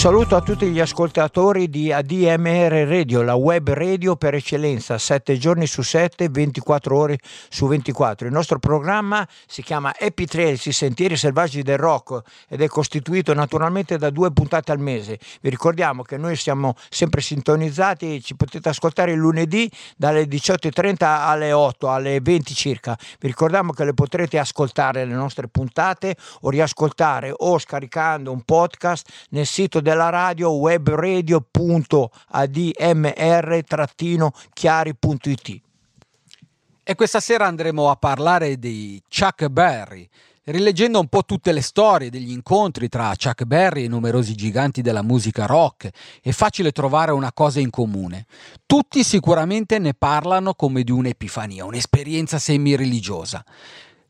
Saluto a tutti gli ascoltatori di ADMR Radio, la web radio per eccellenza, 7 giorni su 7, 24 ore su 24. Il nostro programma si chiama Happy Trails, i sentieri selvaggi del rock ed è costituito naturalmente da due puntate al mese. Vi ricordiamo che noi siamo sempre sintonizzati, ci potete ascoltare il lunedì dalle 18.30 alle 8, alle 20 circa. Vi ricordiamo che le potrete ascoltare le nostre puntate o riascoltare o scaricando un podcast nel sito della radio webradio.admr-chiari.it. E questa sera andremo a parlare di Chuck Berry, rileggendo un po' tutte le storie degli incontri tra Chuck Berry e numerosi giganti della musica rock, è facile trovare una cosa in comune. Tutti sicuramente ne parlano come di un'epifania, un'esperienza semi-religiosa.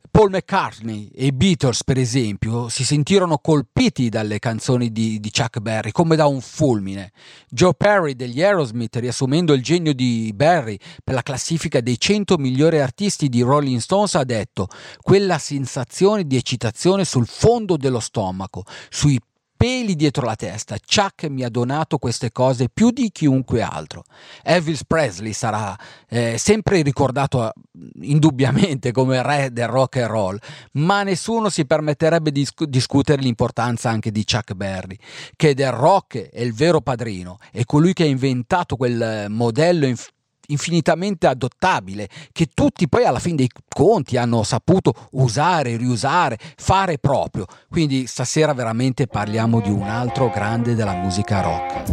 Paul McCartney e i Beatles, per esempio, si sentirono colpiti dalle canzoni di, di, Chuck Berry come da un fulmine. Joe Perry degli Aerosmith, riassumendo il genio di Berry per la classifica dei 100 migliori artisti di Rolling Stones, ha detto quella sensazione di eccitazione sul fondo dello stomaco, sui peli dietro la testa. Chuck mi ha donato queste cose più di chiunque altro. Elvis Presley sarà eh, sempre ricordato eh, indubbiamente come re del rock and roll, ma nessuno si permetterebbe di discutere l'importanza anche di Chuck Berry, che del rock è il vero padrino, è colui che ha inventato quel modello inf- infinitamente adottabile che tutti poi alla fine dei conti hanno saputo usare, riusare, fare proprio. Quindi stasera veramente parliamo di un altro grande della musica rock.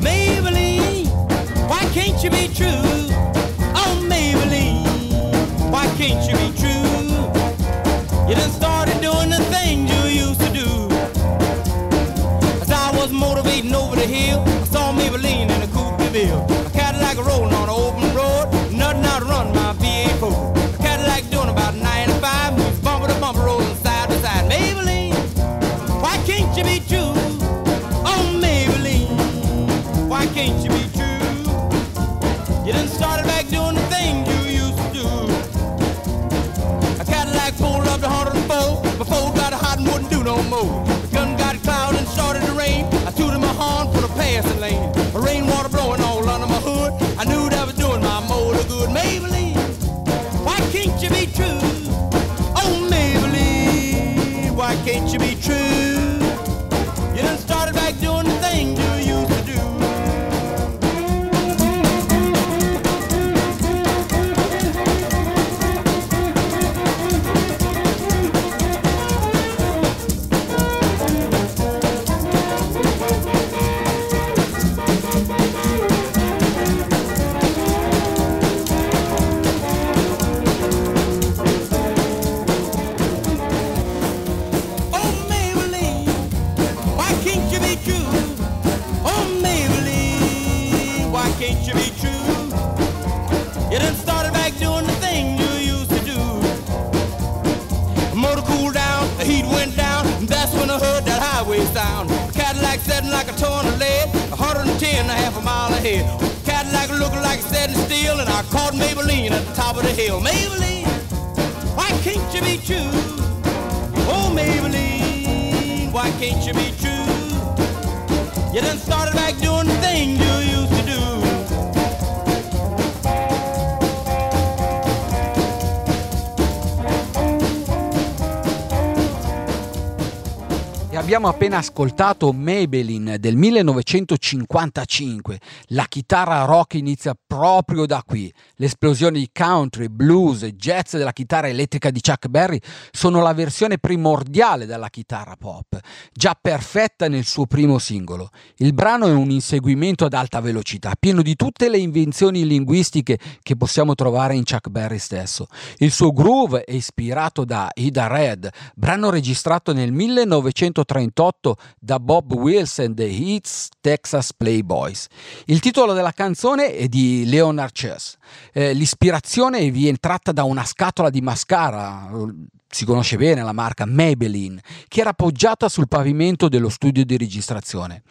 Maybelline. Ama appena ascoltato Maybelline del 1955. La chitarra rock inizia proprio da qui. L'esplosione di country, blues e jazz della chitarra elettrica di Chuck Berry sono la versione primordiale della chitarra pop, già perfetta nel suo primo singolo. Il brano è un inseguimento ad alta velocità, pieno di tutte le invenzioni linguistiche che possiamo trovare in Chuck Berry stesso. Il suo groove è ispirato da Ida Red, brano registrato nel 1938 da Bob Wills and the Hits Texas Playboys. Il titolo della canzone è di Leonard Chess. Eh, l'ispirazione viene tratta da una scatola di mascara si conosce bene la marca Maybelline, che era appoggiata sul pavimento dello studio di registrazione.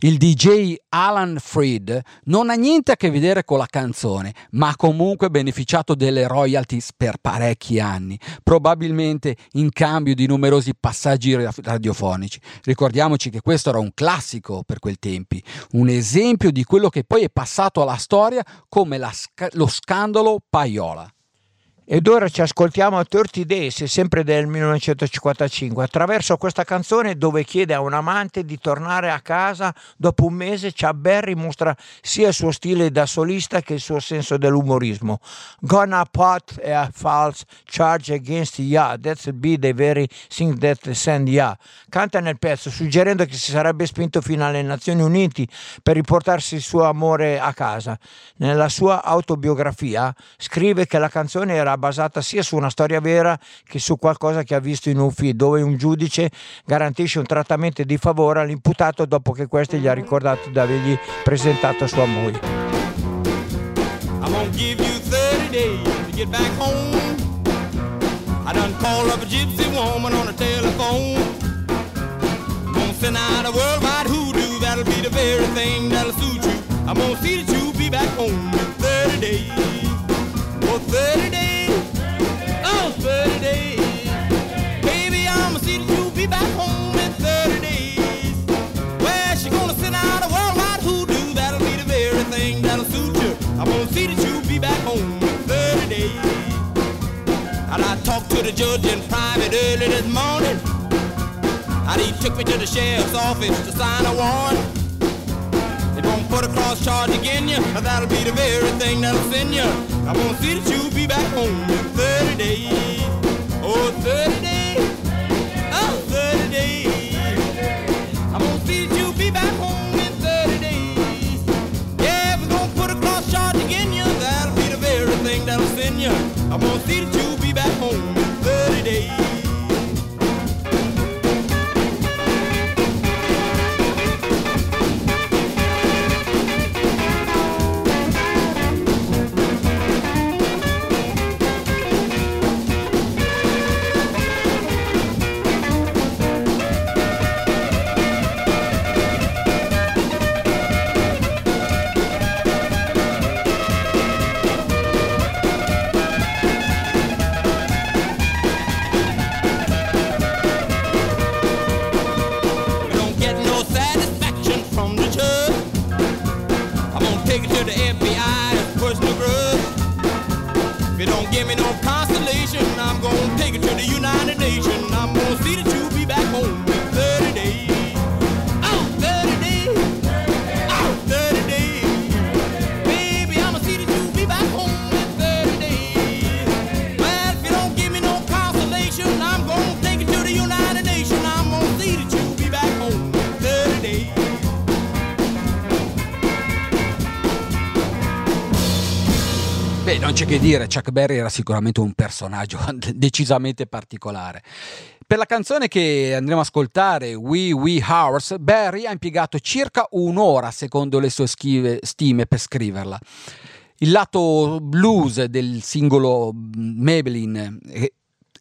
Il DJ Alan Freed non ha niente a che vedere con la canzone, ma ha comunque beneficiato delle royalties per parecchi anni, probabilmente in cambio di numerosi passaggi radiofonici. Ricordiamoci che questo era un classico per quei tempi, un esempio di quello che poi è passato alla storia come la, lo scandalo Paiola. Ed ora ci ascoltiamo 30 Days, sempre del 1955, attraverso questa canzone dove chiede a un amante di tornare a casa dopo un mese. Chuck Berry mostra sia il suo stile da solista che il suo senso dell'umorismo. Gonna put a false charge against ya, that's be the very thing that send ya. Canta nel pezzo suggerendo che si sarebbe spinto fino alle Nazioni Unite per riportarsi il suo amore a casa. Nella sua autobiografia scrive che la canzone era basata sia su una storia vera che su qualcosa che ha visto in un film, dove un giudice garantisce un trattamento di favore all'imputato dopo che questi gli ha ricordato di avergli presentato sua moglie. I'm gonna give you 30 days to get back home. I done called up a gypsy woman on the telephone. Gonna send out a worldwide hoodoo, that'll be the very thing that'll suit you. I'm gonna see that you be back home in 30 days. For 30 days. 30 days. Baby, I'ma see that you'll be back home in 30 days. She gonna send out a worldwide. That'll be the very thing that'll suit you. I'm gonna see that you'll be back home in 30 days. And I talked to the judge in private early this morning. And he took me to the sheriff's office to sign a warrant. Won't put a cross charge against you. That'll be the very thing that'll send you. I'm gonna see that you'll be back home in 30 days. Oh, 30 days. Oh, 30 days. I'm gonna see that you be back home in 30 days. Yeah, we're gonna put a cross charge again you. That'll be the very thing that'll send you. I'm gonna see that you be back home in 30 days. If you don't give me no consolation, I'm gonna take it to the United Nations. Non c'è che dire, Chuck Berry era sicuramente un personaggio decisamente particolare. Per la canzone che andremo a ascoltare, We We Hours, Barry ha impiegato circa un'ora secondo le sue schive, stime per scriverla. Il lato blues del singolo Maybelline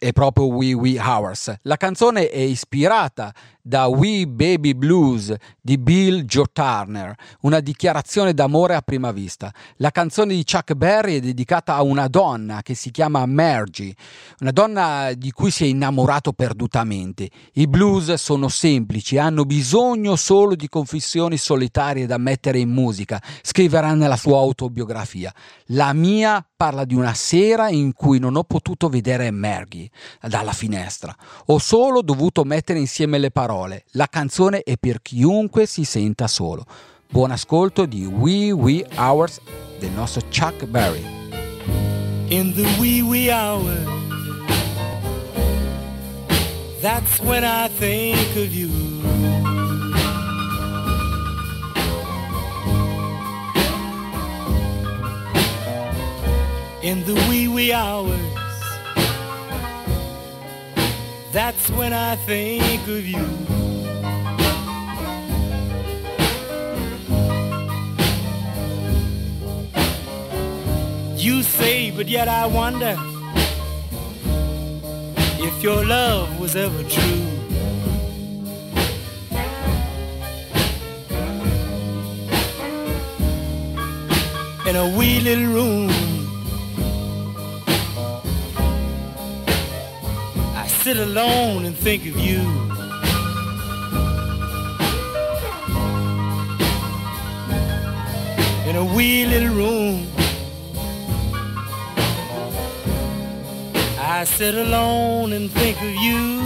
è proprio We We Hours. La canzone è ispirata da We Baby Blues di Bill Joe Turner, una dichiarazione d'amore a prima vista. La canzone di Chuck Berry è dedicata a una donna che si chiama Margie, una donna di cui si è innamorato perdutamente. I blues sono semplici, hanno bisogno solo di confessioni solitarie da mettere in musica, scriverà nella sua autobiografia. La mia parla di una sera in cui non ho potuto vedere Margie dalla finestra, ho solo dovuto mettere insieme le parole. La canzone è per chiunque si senta solo. Buon ascolto di Wee Wee Hours del nostro Chuck Berry. In the wee wee hours, that's when I think of you. In the wee wee hours That's when I think of you. You say, but yet I wonder if your love was ever true. In a wee little room, sit alone and think of you. In a wee little room. I sit alone and think of you.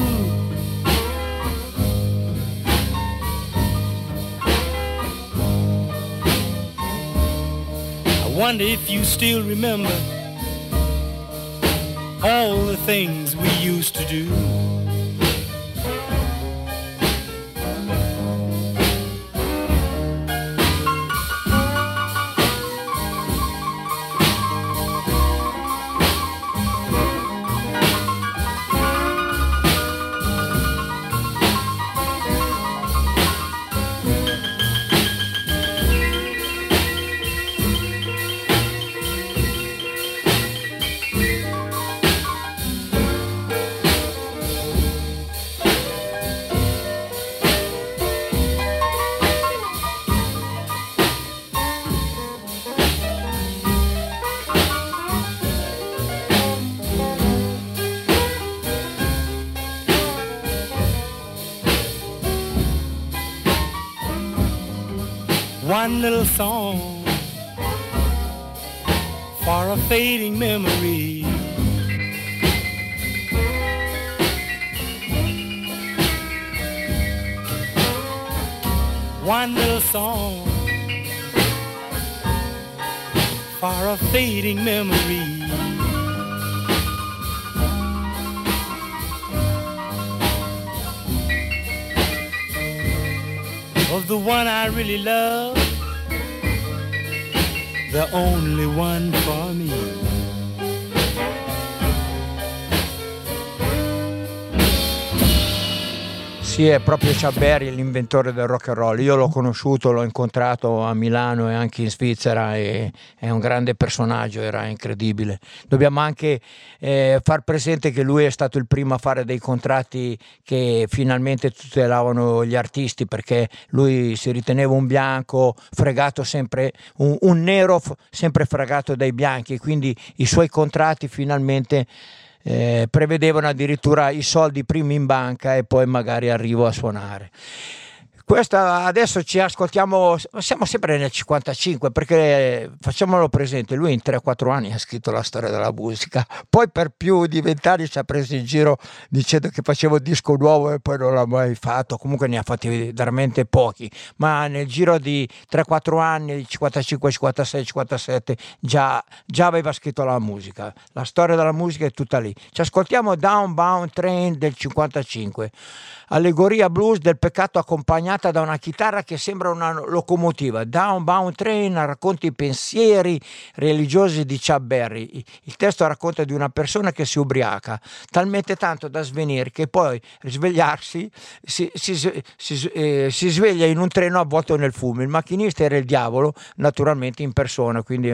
I wonder if you still remember all the things we used to do. Little song for a fading memory. One little song for a fading memory. Of the one I really love the only one for me. Sì, è proprio Berry l'inventore del rock and roll. Io l'ho conosciuto, l'ho incontrato a Milano e anche in Svizzera e è un grande personaggio, era incredibile. Dobbiamo anche eh, far presente che lui è stato il primo a fare dei contratti che finalmente tutelavano gli artisti perché lui si riteneva un bianco fregato sempre, un, un nero sempre fregato dai bianchi, quindi i suoi contratti finalmente eh, prevedevano addirittura i soldi prima in banca e poi magari arrivo a suonare. Questa, adesso ci ascoltiamo, siamo sempre nel 55 perché facciamolo presente, lui in 3-4 anni ha scritto la storia della musica, poi per più di 20 anni ci ha preso in giro dicendo che facevo disco nuovo e poi non l'ha mai fatto, comunque ne ha fatti veramente pochi, ma nel giro di 3-4 anni, 55, 56, 57, già, già aveva scritto la musica, la storia della musica è tutta lì. Ci ascoltiamo Downbound Train del 55 allegoria blues del peccato accompagnata da una chitarra che sembra una locomotiva. Downbound Train racconta i pensieri religiosi di Chuck Berry. Il testo racconta di una persona che si ubriaca talmente tanto da svenire che poi risvegliarsi si, si, si, eh, si sveglia in un treno avvolto nel fumo. Il macchinista era il diavolo, naturalmente in persona, quindi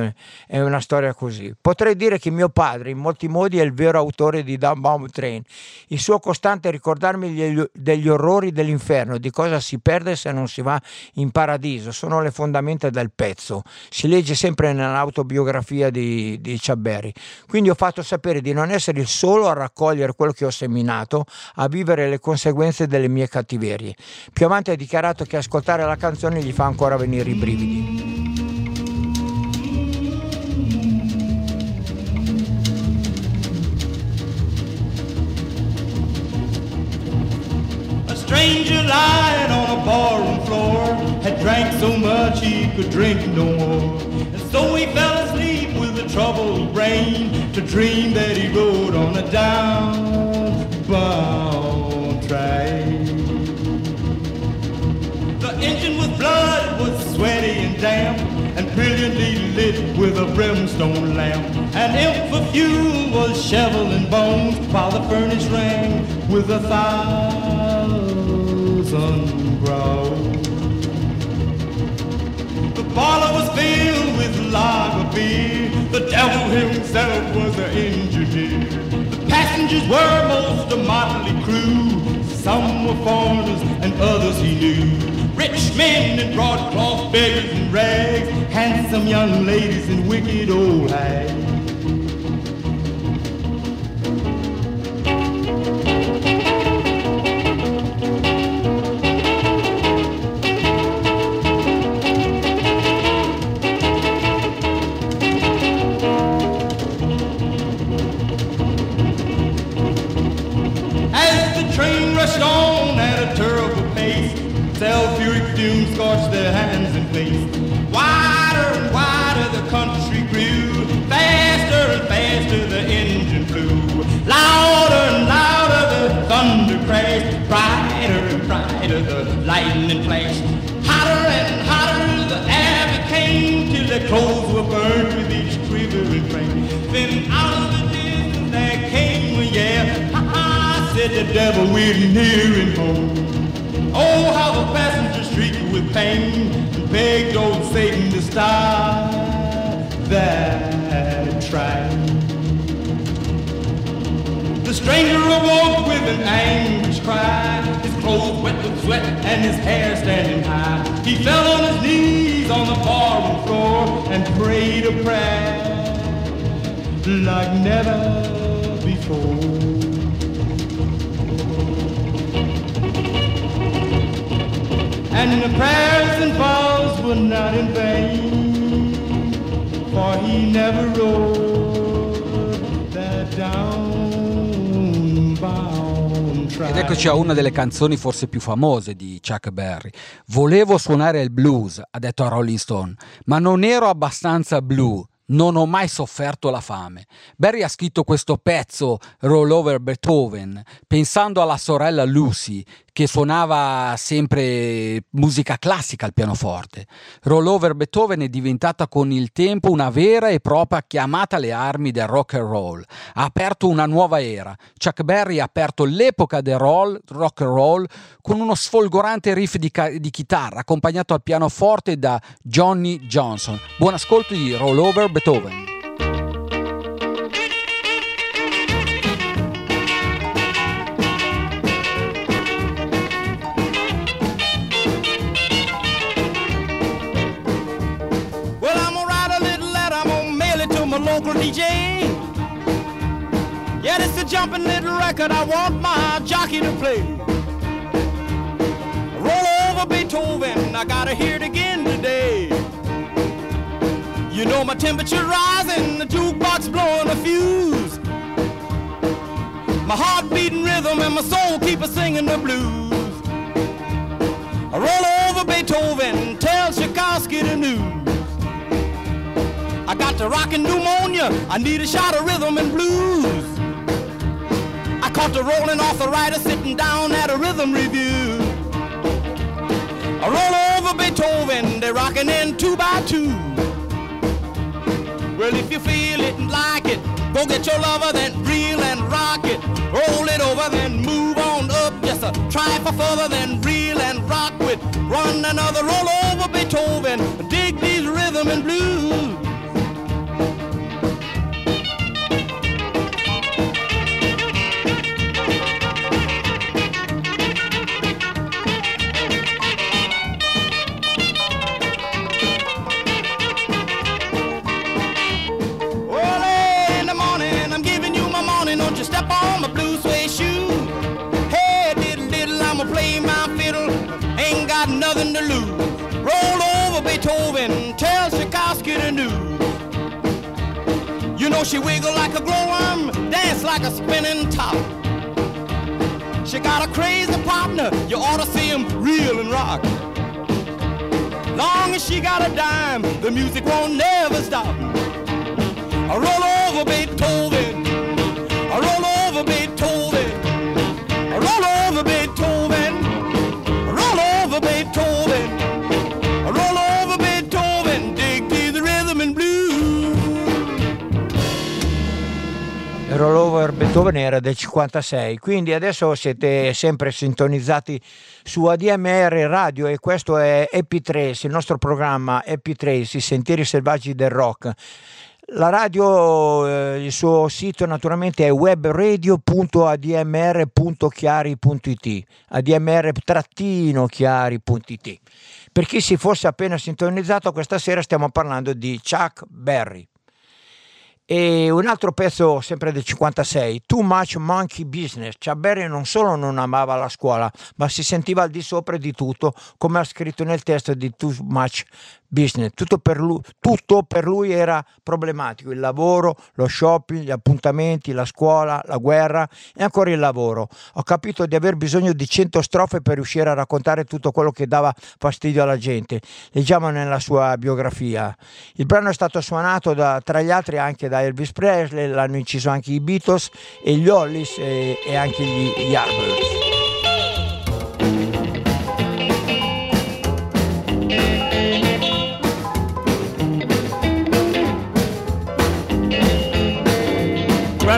è una storia così. Potrei dire che mio padre in molti modi è il vero autore di Downbound Train. Il suo costante ricordarmi gli, degli orrori dell'inferno, di cosa si perde se non si va in paradiso, sono le fondamenta del pezzo. Si legge sempre nell'autobiografia di, di Ciabberi. Quindi ho fatto sapere di non essere il solo a raccogliere quello che ho seminato, a vivere le conseguenze delle mie cattiverie. Più avanti ha dichiarato che ascoltare la canzone gli fa ancora venire i brividi. Stranger lying on a barroom floor had drank so much he could drink no more. And so he fell asleep with a troubled brain to dream that he rode on a downbound train. The engine with blood was sweaty and damp and brilliantly lit with a brimstone lamp. An imp for fuel was shoveling bones while the furnace rang with a thousand growls. The parlor was filled with lager beer. The devil himself was the engineer. The passengers were most a motley crew. Some were foreigners and others he knew. Rich men in broadcloth, beggars in rags, handsome young ladies and wicked old hags. Devil we're nearing home. Oh, how the passengers shrieked with pain and begged old Satan to stop that train. The stranger awoke with an anguish cry his clothes wet with sweat and his hair standing high. He fell on his knees on the barroom floor and prayed a prayer like never before. And the prayers and vows were not in vain, for he never wrote that down. Ed eccoci a una delle canzoni forse più famose di Chuck Berry. Volevo suonare il blues, ha detto a Rolling Stone, ma non ero abbastanza blue non ho mai sofferto la fame. Barry ha scritto questo pezzo, Roll Over Beethoven, pensando alla sorella Lucy, che suonava sempre musica classica al pianoforte. Roll Over Beethoven è diventata con il tempo una vera e propria chiamata alle armi del rock and roll. Ha aperto una nuova era. Chuck Berry ha aperto l'epoca del roll, rock and roll con uno sfolgorante riff di, ca- di chitarra accompagnato al pianoforte da Johnny Johnson. Buon ascolto di Roll Over Beethoven. DJ. Yeah, this a jumping little record I want my jockey to play. Roll over Beethoven, I gotta hear it again today. You know my temperature rising, the jukebox blowing a fuse. My heart beating rhythm and my soul keep a singing the blues. I roll over Beethoven, tell Tchaikovsky the news. I got the rockin' pneumonia. I need a shot of rhythm and blues. I caught the rolling arthritis sitting down at a rhythm review. I roll over Beethoven, they're rocking in two by two. Well, if you feel it and like it, go get your lover, then reel and rock it. Roll it over, then move on up. Just a try for further, then reel and rock with. Run another roll over Beethoven. Dig these rhythm and blues. Got a crazy partner, you ought to see him reel and rock. Long as she got a dime, the music won't never stop. I roll over Beethoven, the rhythm and blues. Roll over Beethoven Beethoven era del 56, quindi adesso siete sempre sintonizzati su ADMR Radio e questo è Happy Trace, il nostro programma Happy Trace, i sentieri selvaggi del rock. La radio, eh, il suo sito naturalmente è webradio.admr.chiari.it, admr-chiari.it. Per chi si fosse appena sintonizzato, questa sera stiamo parlando di Chuck Berry. E un altro pezzo sempre del 56, Too Much Monkey Business. Berry non solo non amava la scuola, ma si sentiva al di sopra di tutto, come ha scritto nel testo di Too Much business, tutto per, lui, tutto per lui era problematico, il lavoro, lo shopping, gli appuntamenti, la scuola, la guerra e ancora il lavoro. Ho capito di aver bisogno di 100 strofe per riuscire a raccontare tutto quello che dava fastidio alla gente. Leggiamo nella sua biografia. Il brano è stato suonato da, tra gli altri anche da Elvis Presley, l'hanno inciso anche i Beatles e gli Hollis e, e anche gli Yardbirds.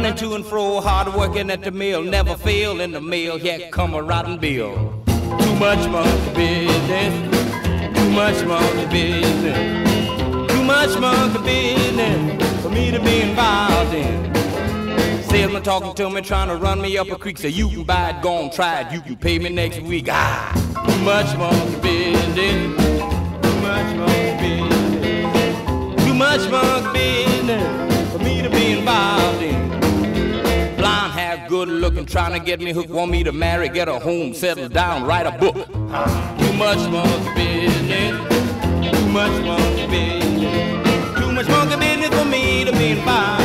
Running to and fro, hard working at the mill, never fail in the mill, yet come a rotten bill. Too much monkey business, too much monkey business, too much monkey business for me to be involved in. Salesman talking to me, trying to run me up a creek, say you can buy it, go on, try it, you can pay me next week. Ah, too much monkey business, too much monkey business, too much monkey business for me to be involved in good looking, trying to get me hooked, want me to marry, get a home, settle down, write a book. Too much monkey business, too much monkey business, too much monkey business for me to be involved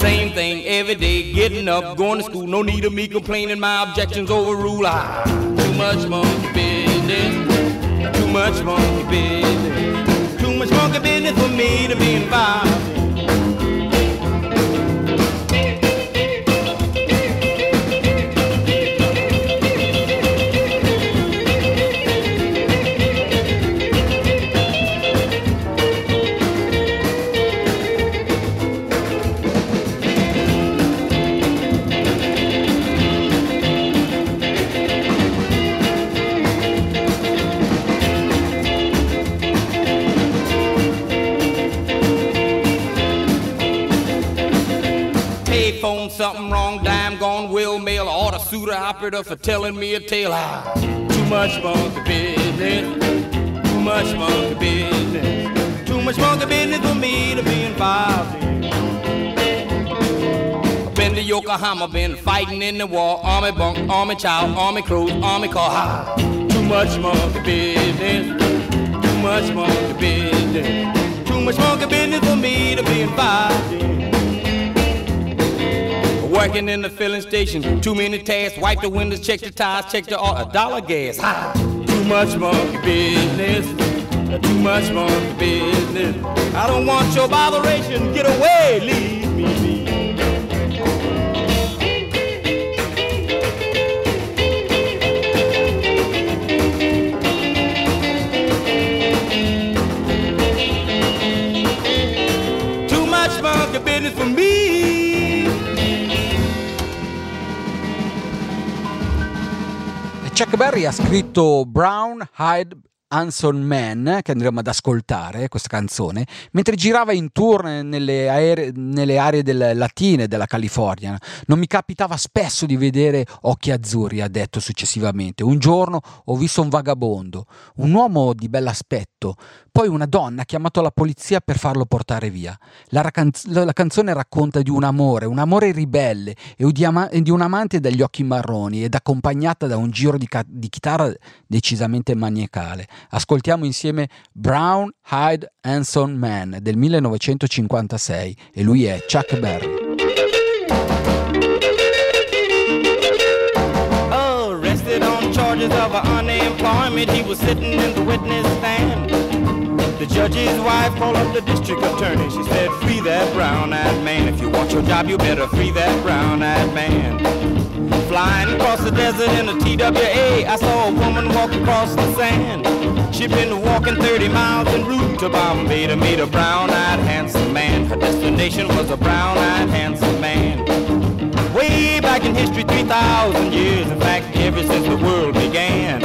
Same thing every day, getting up, going to school, no need of me complaining, my objections overrule. Ah, too much monkey business, too much monkey business, too much monkey business for me to be involved order operator for telling me a tale. Ah, too much monkey business, too much monkey business, too much monkey business for me to be involved in. Been to Yokohama, been fighting in the war, army bunk, army child, army clothes, army car. Ah, too much monkey business, too much monkey business, too much monkey business for me to be involved in. Working in the filling station, too many tasks. Wipe the windows, check the tires, check the oil. a dollar gas. Ha! Too much monkey business. Too much monkey business. I don't want your botheration. Get away, leave me be. Too much monkey business for me. Chuck Berry ha scritto Brown Hyde Hanson Man, che andremo ad ascoltare questa canzone, mentre girava in tour nelle, aere, nelle aree del, latine della California. Non mi capitava spesso di vedere occhi azzurri, ha detto successivamente. Un giorno ho visto un vagabondo, un uomo di bell'aspetto, poi una donna ha chiamato la polizia per farlo portare via. La, racanz- la canzone racconta di un amore, un amore ribelle e di, ama- di, un amante dagli occhi marroni ed accompagnata da un giro di, ca- di chitarra decisamente maniacale. Ascoltiamo insieme Brown Hyde Hanson Man del 1956 e lui è Chuck Berry. Arrested on charges of unemployment, he was sitting in the witness stand. The judge's wife called up the district attorney. She said, free that brown-eyed man. If you want your job, you better free that brown-eyed man. Flying across the desert in a TWA, I saw a woman walk across the sand. She'd been walking 30 miles en route to Bombay to meet a brown-eyed handsome man. Her destination was a brown-eyed handsome man. Way back in history, 3,000 years, in fact, ever since the world began.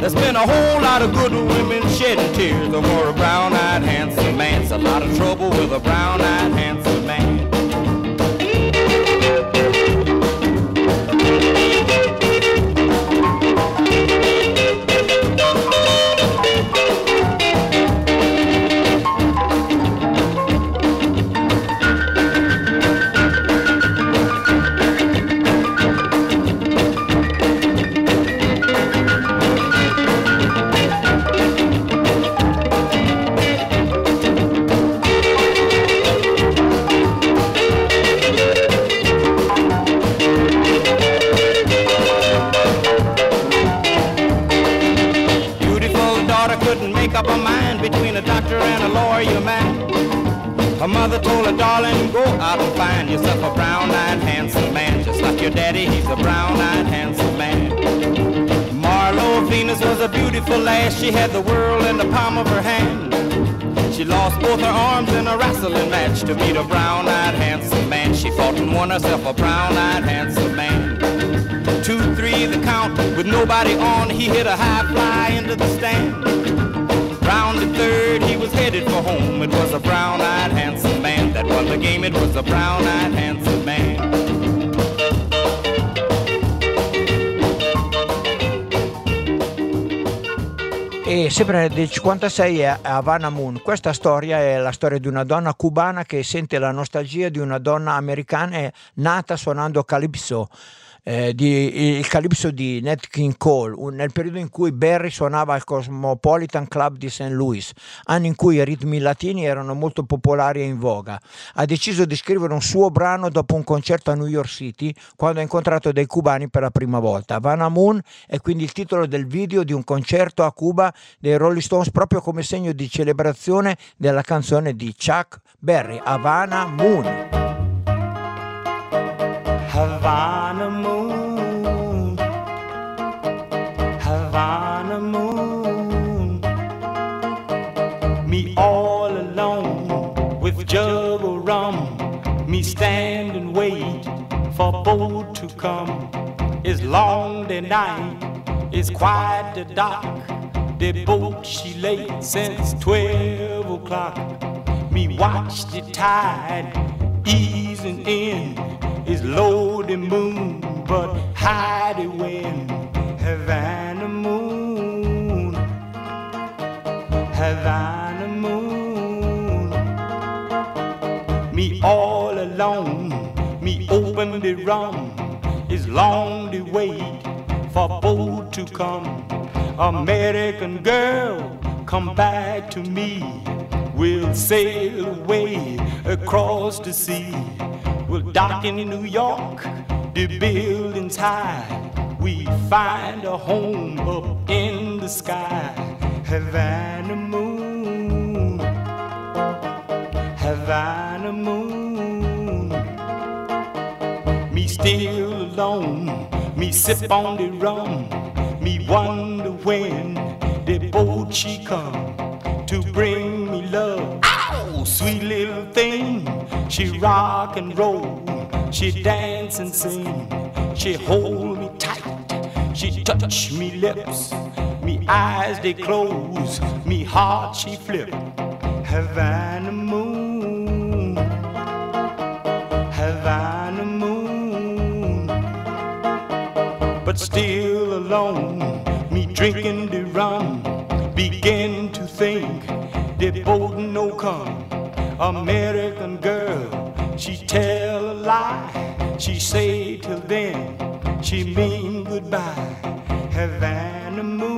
There's been a whole lot of good women shedding tears over a brown-eyed handsome man. It's a lot of trouble with a brown-eyed handsome man. Up her mind between a doctor and a lawyer man. Her mother told her, darling, go out and find yourself a brown-eyed handsome man. Just like your daddy, he's a brown-eyed handsome man. Marlo Venus was a beautiful lass. She had the world in the palm of her hand. She lost both her arms in a wrestling match to meet a brown-eyed handsome man. She fought and won herself a brown-eyed handsome man. Two, three, the count with nobody on. He hit a high fly into the stand. Round the third, he was headed for home. It was a brown-eyed handsome man that won the game. It was a brown-eyed handsome man. E sempre del 56 è Havana Moon. Questa storia è la storia di una donna cubana che sente la nostalgia di una donna americana nata suonando calypso. Eh, di- il calypso di Nat King Cole, un- nel periodo in cui Barry suonava al Cosmopolitan Club di St. Louis, anno in cui i ritmi latini erano molto popolari e in voga. Ha deciso di scrivere un suo brano dopo un concerto a New York City, quando ha incontrato dei cubani per la prima volta. Havana Moon è quindi il titolo del video di un concerto a Cuba dei Rolling Stones proprio come segno di celebrazione della canzone di Chuck Berry, Havana Moon. Havana moon, jug of rum. Me stand and wait for boat to come. It's long the night, it's quite the dark. The boat she late since twelve o'clock. Me watch the tide easing in. It's low the moon, but high the wind. Havana moon, Havana open the rum. It's long the wait for boat to come. American girl, come back to me. We'll sail away across the sea. We'll dock in New York, the buildings high. We find a home up in the sky. Havana moon, Havana moon. Still alone, me sip on the rum. Me wonder when the boat she come to bring me love. Ow, sweet little thing. She rock and roll, she dance and sing. She hold me tight, she touch me lips. Me eyes they close, me heart she flip. Havana moon, But still alone, me drinking the rum, begin to think the boat no come. American girl, she tell a lie. She say till then, she mean goodbye. Havana moon,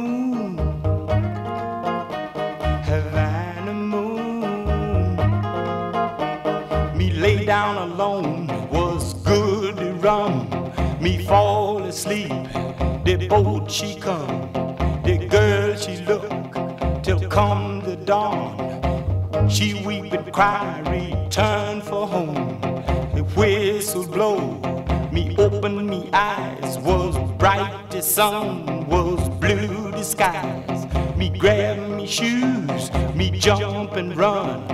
boat she come, the girl she look till come the dawn. She weep and cry, return for home. The whistle blow, me open me eyes, was bright the sun, was blue the skies. Me grab me shoes, me jump and run.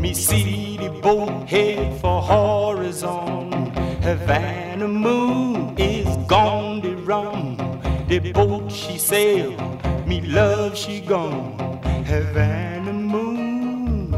Me see the boat head for horizon. Havana moon is gone to rum. The boat she sail, me love she gone. Havana moon.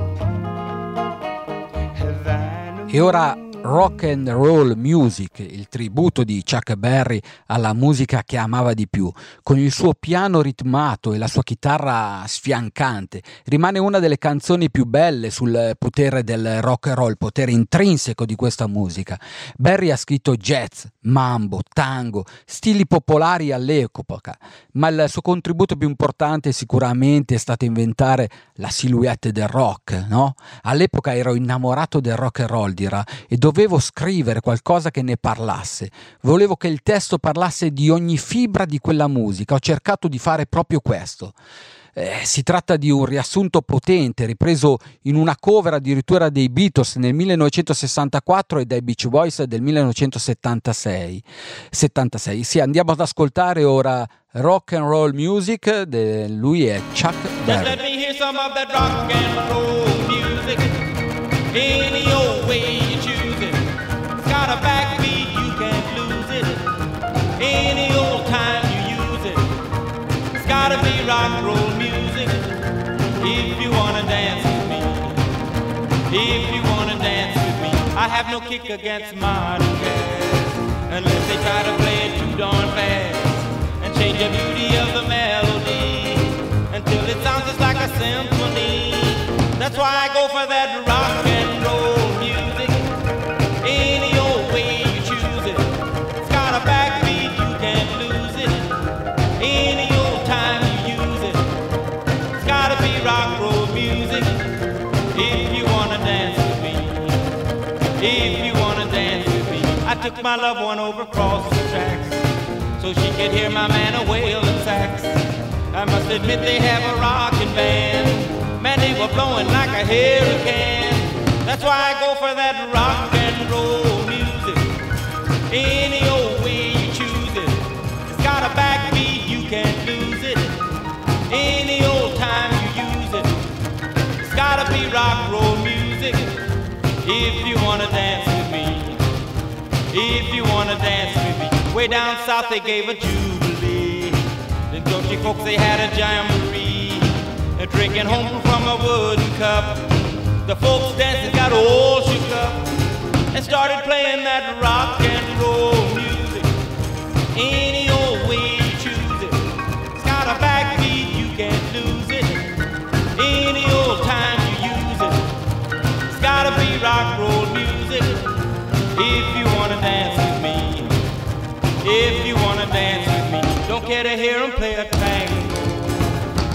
Havana E ora rock and roll music, il tributo di Chuck Berry alla musica che amava di più, con il suo piano ritmato e la sua chitarra sfiancante, rimane una delle canzoni più belle sul potere del rock and roll, potere intrinseco di questa musica. Berry ha scritto jazz, mambo, tango, stili popolari all'epoca, ma il suo contributo più importante sicuramente è stato inventare la silhouette del rock, no? All'epoca ero innamorato del rock and roll, dirà, e dovevo scrivere qualcosa che ne parlasse. Volevo che il testo parlasse di ogni fibra di quella musica. Ho cercato di fare proprio questo. Eh, si tratta di un riassunto potente, ripreso in una cover addirittura dei Beatles nel 1964 e dai Beach Boys del 1976. 76. Sì, andiamo ad ascoltare ora rock and roll music. De, lui è Chuck Berry. Some of that rock and roll music. Any old way you choose it. It's got a backbeat, you can't lose it. Any old time you use it. It's gotta be rock and roll music. If you wanna dance with me. If you wanna dance with me. I have no kick against modern jazz. Unless they try to play it too darn fast. And change the beauty of the melody symphony. That's why I go for that rock and roll music. Any old way you choose it. It's got a backbeat, you can't lose it. Any old time you use it. It's gotta be rock and roll music. If you wanna dance with me. If you wanna dance with me. I took my loved one over across the tracks so she could hear my man a sax. I must admit they have a rockin' band. Man, they were blowing like a hurricane. That's why I go for that rock and roll music. Any old way you choose it. It's got a backbeat, you can't lose it. Any old time you use it. It's gotta be rock roll music. If you wanna dance with me. If you wanna dance with me. Way down south they gave a jubilee. Georgia folks they had a jamboree. Drinking home from a wooden cup. The folks dancing got all shook up and started playing that rock and roll music. Any old way you choose it. It's got a backbeat, you can't lose it. Any old time you use it. It's gotta be rock Don't care to hear 'em play a tango.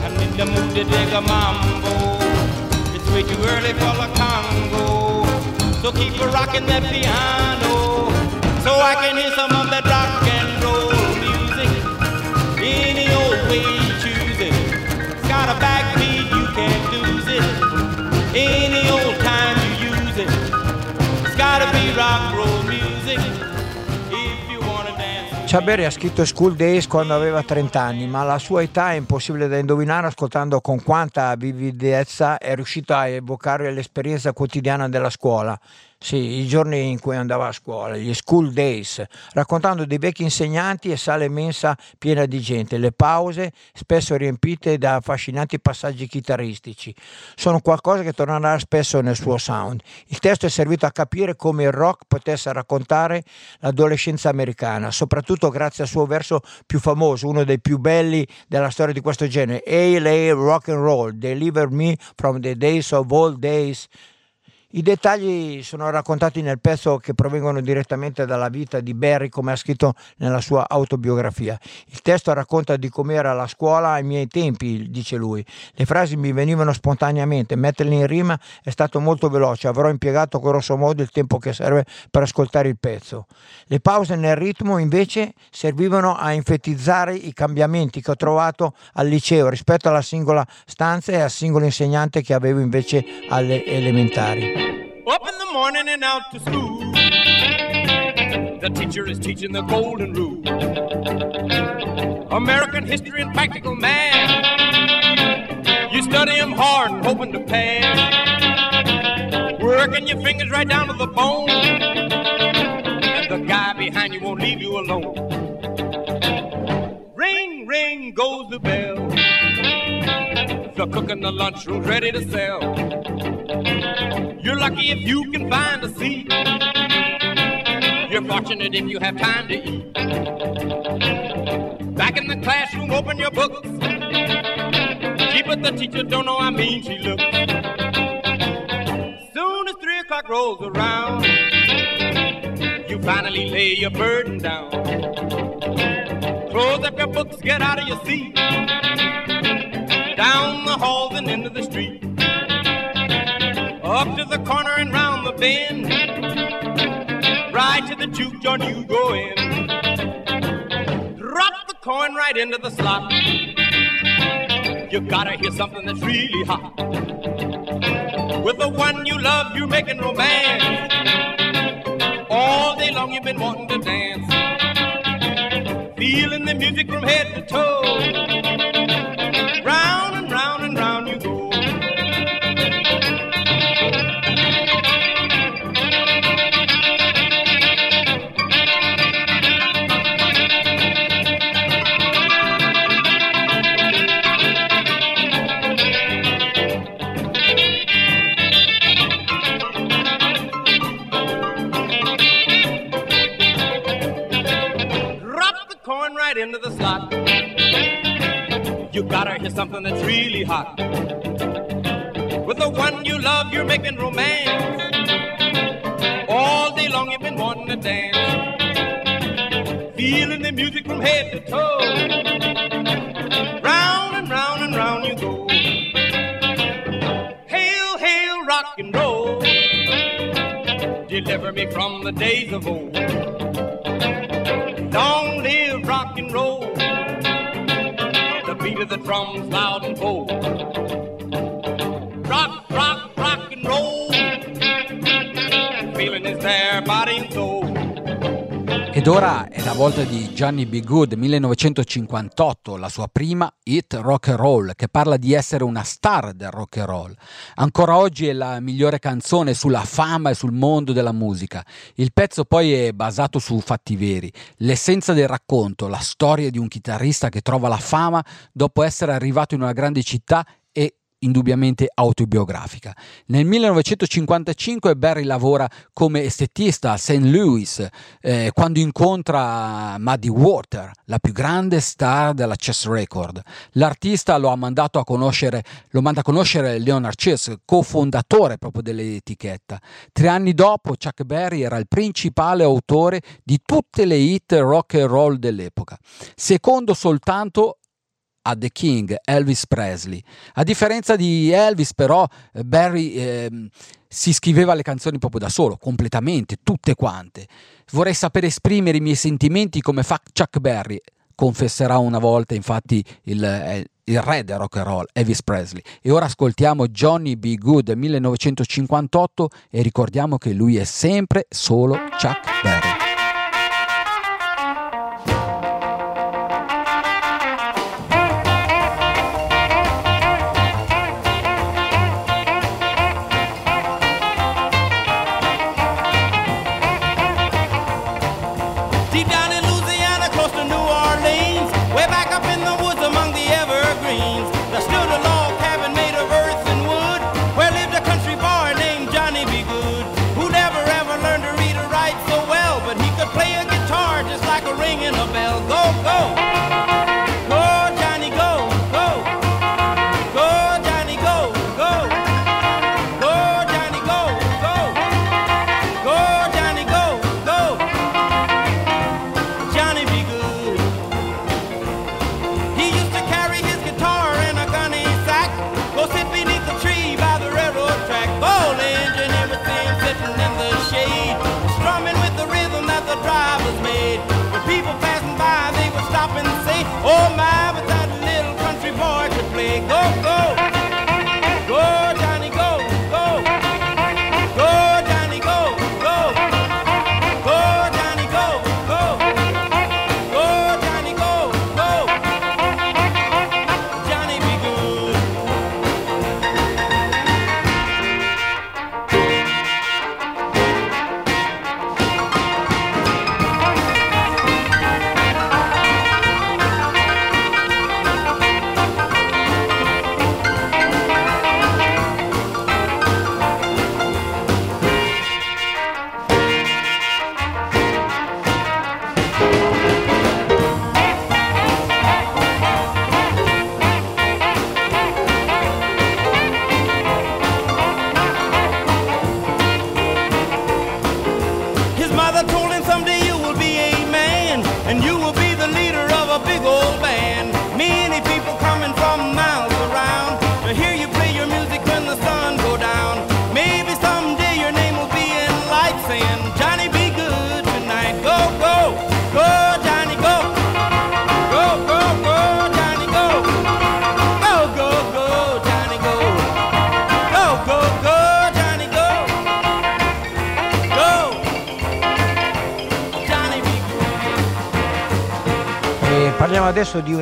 I'm in the mood to dig a mambo. It's way too early for the Congo. So keep a rocking that piano. So I can hear some of that rock and roll music. Any old way you choose it. It's got a backbeat, you can't lose it. Any old time you use it. It's gotta be rock roll Berry ha scritto School Days quando aveva 30 anni, ma la sua età è impossibile da indovinare ascoltando con quanta vividezza è riuscito a evocare l'esperienza quotidiana della scuola. Sì, i giorni in cui andava a scuola, gli school days, raccontando dei vecchi insegnanti e sale mensa piena di gente, le pause spesso riempite da affascinanti passaggi chitarristici. Sono qualcosa che tornerà spesso nel suo sound. Il testo è servito a capire come il rock potesse raccontare l'adolescenza americana, soprattutto grazie al suo verso più famoso, uno dei più belli della storia di questo genere, A.L.A. Rock and Roll, Deliver Me from the Days of Old Days. I dettagli sono raccontati nel pezzo che provengono direttamente dalla vita di Barry, come ha scritto nella sua autobiografia. Il testo racconta di com'era la scuola ai miei tempi, dice lui. Le frasi mi venivano spontaneamente, metterle in rima è stato molto veloce, avrò impiegato grosso modo il tempo che serve per ascoltare il pezzo. Le pause nel ritmo invece servivano a enfatizzare i cambiamenti che ho trovato al liceo rispetto alla singola stanza e al singolo insegnante che avevo invece alle elementari. Up in the morning and out to school. The teacher is teaching the golden rule. American history and practical math. You study them hard and hoping to pass. Working your fingers right down to the bone. And the guy behind you won't leave you alone. Ring, ring goes the bell. The cook in the lunchroom's ready to sell. You're lucky if you can find a seat. You're fortunate if you have time to eat. Back in the classroom, open your books. Gee, but the teacher don't know how mean she looks. Soon as three o'clock rolls around, you finally lay your burden down. Close up your books, get out of your seat. Down the halls and into the street. Up to the corner and round the bend. Right to the juke joint you go in. Drop the coin right into the slot. You gotta hear something that's really hot. With the one you love, you're making romance. All day long you've been wanting to dance. Feeling the music from head to toe. With the one you love, you're making romance. All day long you've been wanting to dance. Feeling the music from head to toe. Round and round and round you go. Hail, hail, rock and roll. Deliver me from the days of old. Long live rock and roll. The beat of the drums loud and ora è la volta di Johnny B. Good 1958, la sua prima hit rock and roll, che parla di essere una star del rock and roll. Ancora oggi è la migliore canzone sulla fama e sul mondo della musica. Il pezzo poi è basato su fatti veri, l'essenza del racconto, la storia di un chitarrista che trova la fama dopo essere arrivato in una grande città indubbiamente autobiografica. Nel 1955 Barry lavora come estetista a St. Louis eh, quando incontra Muddy Water, la più grande star della Chess Record. L'artista lo ha mandato a conoscere, lo manda a conoscere Leonard Chess, cofondatore proprio dell'etichetta. Tre anni dopo Chuck Berry era il principale autore di tutte le hit rock and roll dell'epoca, secondo soltanto a The King, Elvis Presley. A differenza di Elvis, però, Barry eh, si scriveva le canzoni proprio da solo, completamente, tutte quante. Vorrei sapere esprimere i miei sentimenti come fa Chuck Berry. Confesserà una volta, infatti, il, eh, il re del rock and roll, Elvis Presley. E ora ascoltiamo Johnny B. Good 1958 e ricordiamo che lui è sempre solo Chuck Berry.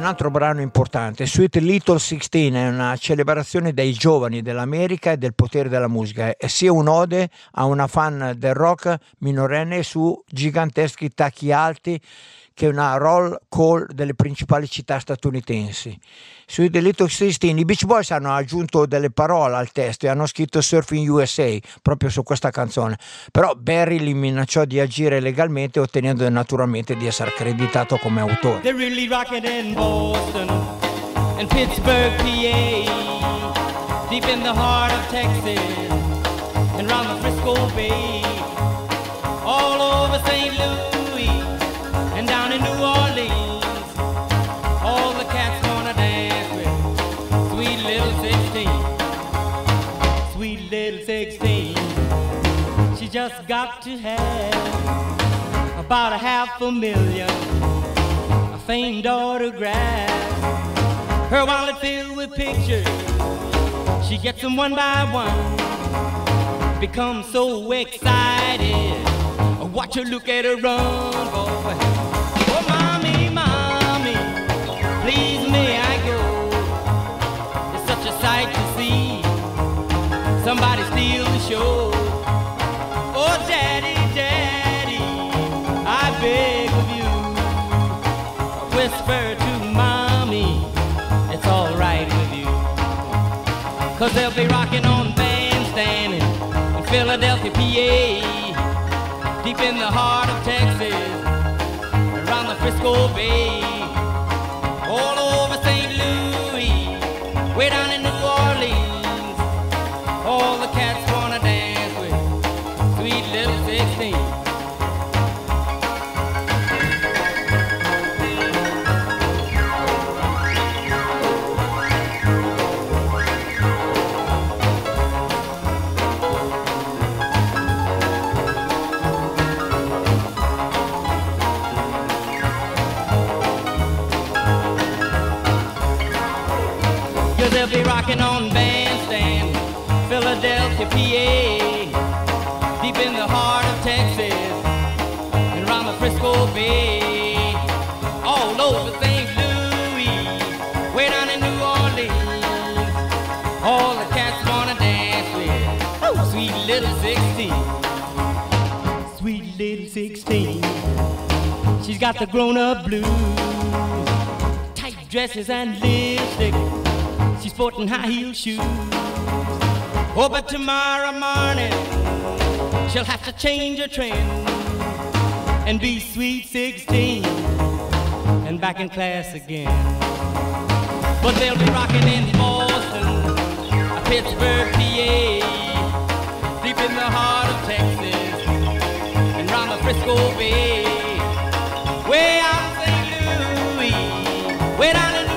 Altro brano importante. Sweet Little Sixteen è una celebrazione dei giovani dell'America e del potere della musica. È sia un'ode a una fan del rock minorenne su giganteschi tacchi alti che è una roll call delle principali città statunitensi. Sui Little Sixteen i Beach Boys hanno aggiunto delle parole al testo e hanno scritto Surfing USA proprio su questa canzone, però Barry li minacciò di agire legalmente ottenendo naturalmente di essere accreditato come autore. They're really rocking in Boston and Pittsburgh, PA, deep in the heart of Texas and round the Frisco Bay, all over St. Louis. Got to have about a half a million a famed autographs. Her wallet filled with pictures, she gets them one by one. Becomes so excited, I watch her look at her run, boy. Oh, mommy, mommy, please may I go? It's such a sight to see. Somebody steal the show. Deep in the heart of Texas, around the Frisco Bay, PA, deep in the heart of Texas, and around the Frisco Bay, all over St. Louis, way down in New Orleans, all the cats wanna dance with, oh, sweet little 16, sweet little 16. She's got the grown-up blues, tight dresses and lipstick She's sporting high heel shoes. Oh, but tomorrow morning she'll have to change her trend and be sweet 16 and back in class again. But they'll be rocking in Boston, Pittsburgh, PA, deep in the heart of Texas and round the Frisco Bay. Way out in St. Louis, way down in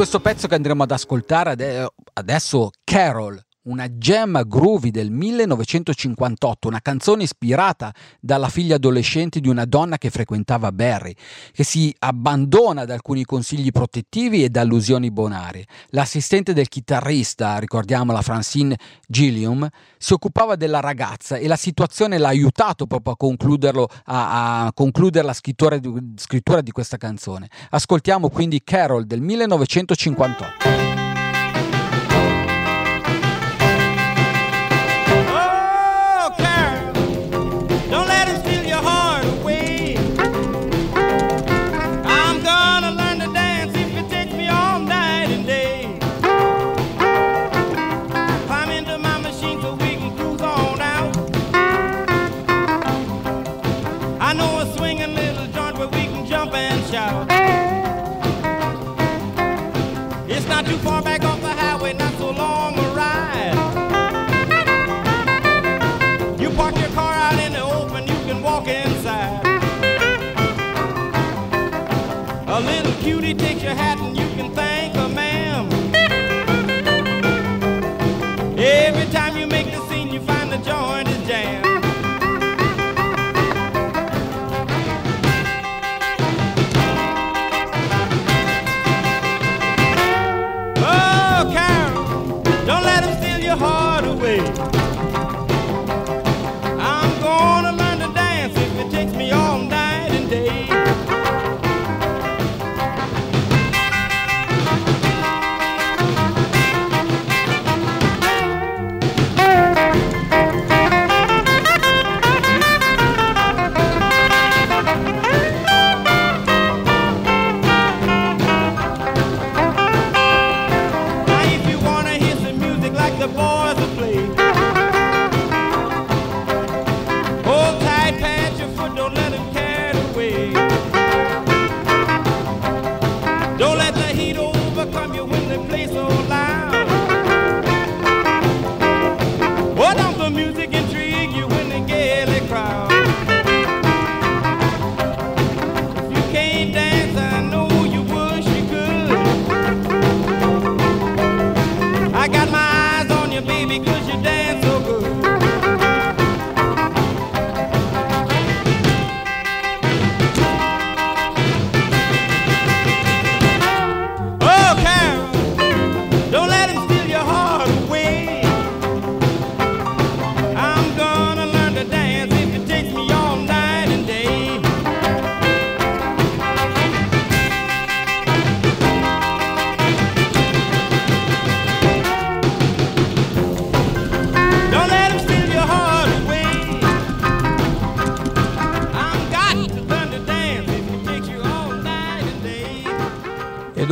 questo pezzo che andremo ad ascoltare adesso Carol una gem groovy del 1958, una canzone ispirata dalla figlia adolescente di una donna che frequentava Barry, che si abbandona da alcuni consigli protettivi e da allusioni bonarie. L'assistente del chitarrista, ricordiamola Francine Gilliam, si occupava della ragazza e la situazione l'ha aiutato proprio a, a, a concludere la scrittura di, scrittura di questa canzone. Ascoltiamo quindi Carol del 1958. executed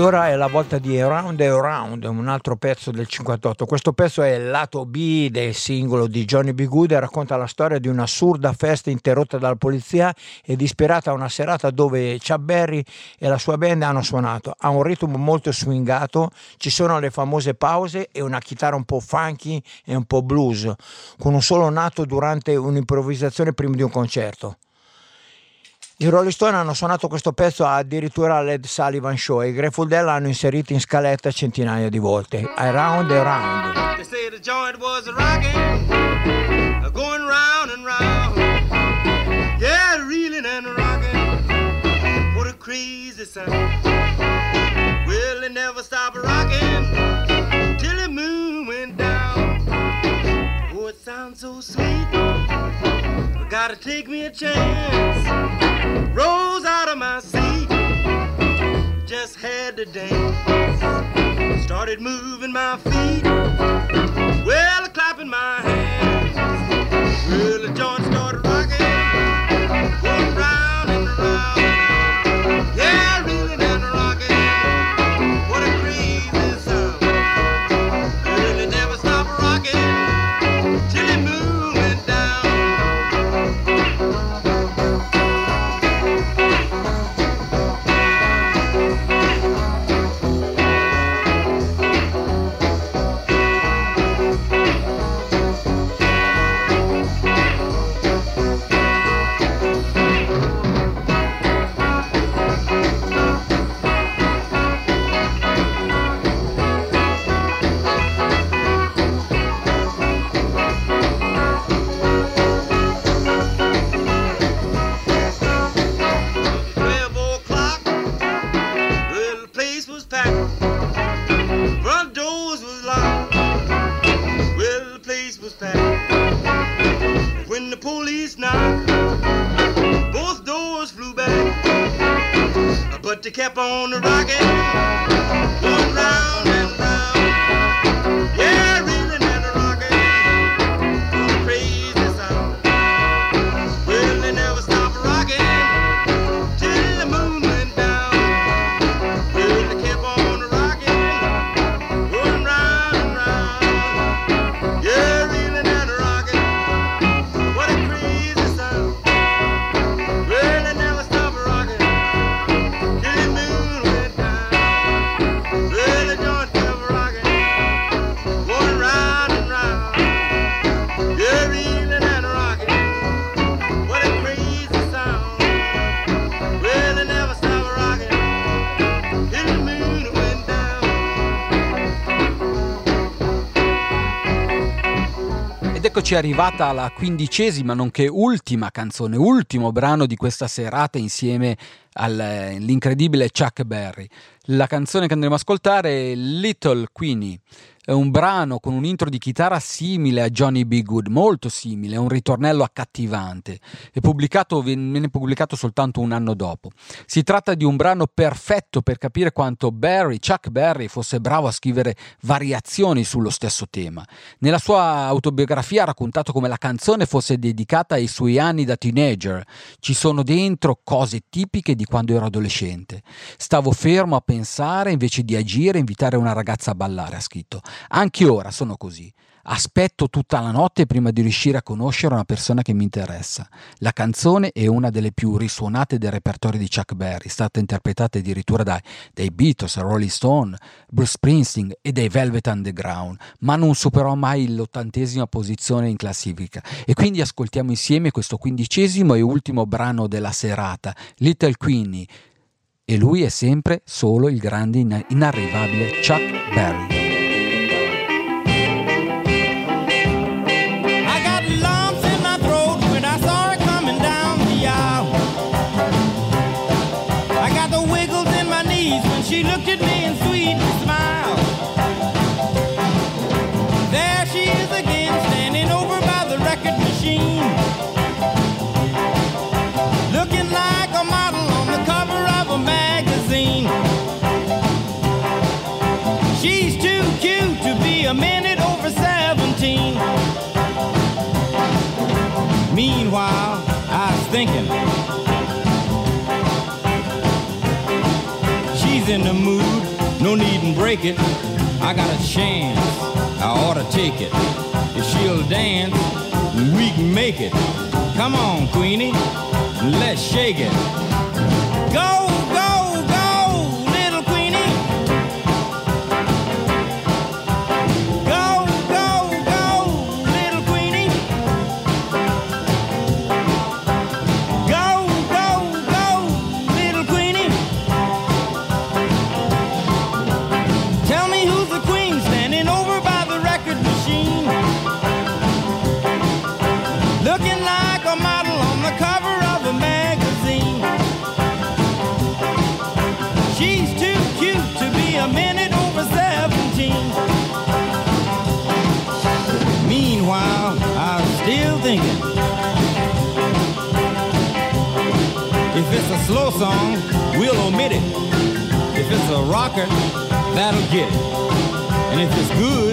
ora è la volta di Around and Around, un altro pezzo del 58. Questo pezzo è il lato B del singolo di Johnny B. Good e racconta la storia di un'assurda festa interrotta dalla polizia ed ispirata a una serata dove Chuck Berry e la sua band hanno suonato. Ha un ritmo molto swingato, ci sono le famose pause e una chitarra un po' funky e un po' blues, con un solo nato durante un'improvvisazione prima di un concerto. I Rolling Stone hanno suonato questo pezzo addirittura all'Ed Sullivan Show e i Grateful Dead l'hanno inserito in scaletta centinaia di volte. Around and Around. They say the joint was rocking, going round and round. Yeah, reeling and rocking. What a crazy sound. Well, it never stopped rocking till the moon went down. Oh, it sounds so sweet. Gotta take me a chance. Rose out of my seat. Just had to dance. Started moving my feet. Well, clapping my hands. Well, the joint started rocking. Going round and round. Yeah, reeling and rocking. on the road. Eccoci arrivata alla quindicesima, nonché ultima canzone, ultimo brano di questa serata insieme all'incredibile Chuck Berry. La canzone che andremo a ascoltare è Little Queenie. È un brano con un intro di chitarra simile a Johnny B. Good, molto simile, un ritornello accattivante. Viene pubblicato soltanto un anno dopo. Si tratta di un brano perfetto per capire quanto Barry, Chuck Berry, fosse bravo a scrivere variazioni sullo stesso tema. Nella sua autobiografia ha raccontato come la canzone fosse dedicata ai suoi anni da teenager. Ci sono dentro cose tipiche di quando ero adolescente. Stavo fermo a pensare invece di agire invitare una ragazza a ballare, ha scritto. Anche ora sono così. Aspetto tutta la notte prima di riuscire a conoscere una persona che mi interessa. La canzone è una delle più risuonate del repertorio di Chuck Berry, stata interpretata addirittura dai, dai Beatles, Rolling Stone, Bruce Springsteen e dai Velvet Underground, ma non superò mai l'ottantesima posizione in classifica. E quindi ascoltiamo insieme questo quindicesimo e ultimo brano della serata, Little Queenie. E lui è sempre solo il grande inarrivabile Chuck Berry. She's too cute to be a minute over 17. Meanwhile, I was thinking. She's in the mood, no need to break it. I got a chance, I ought to take it. If she'll dance, we can make it. Come on, Queenie, let's shake it. Go! sucker that'll get it. And if it's good,